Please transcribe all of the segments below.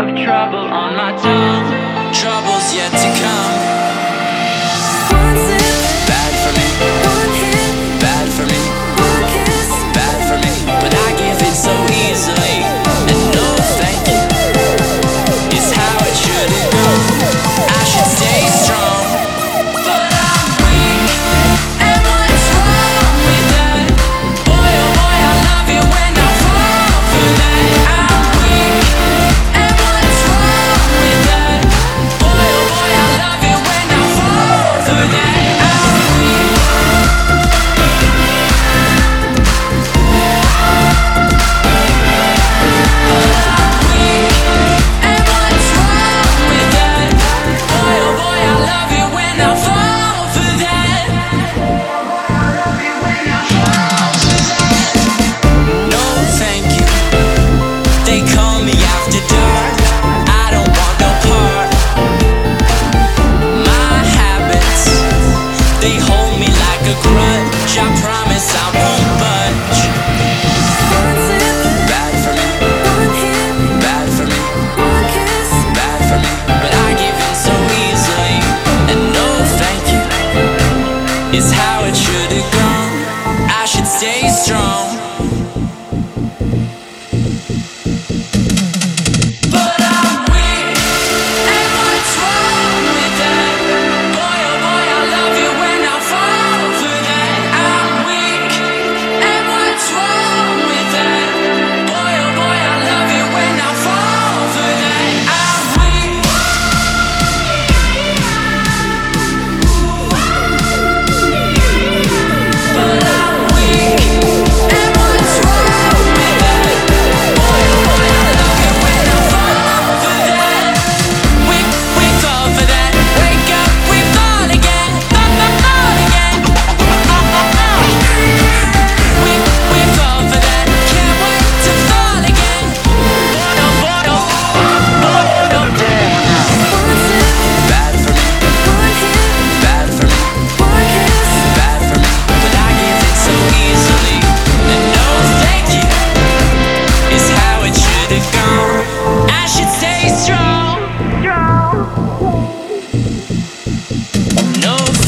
of trouble on my tongue. I promise I won't budge. Bad for me. Bad for me. Bad for me. But I give in so easily. And no thank you is how it should go.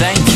thank you.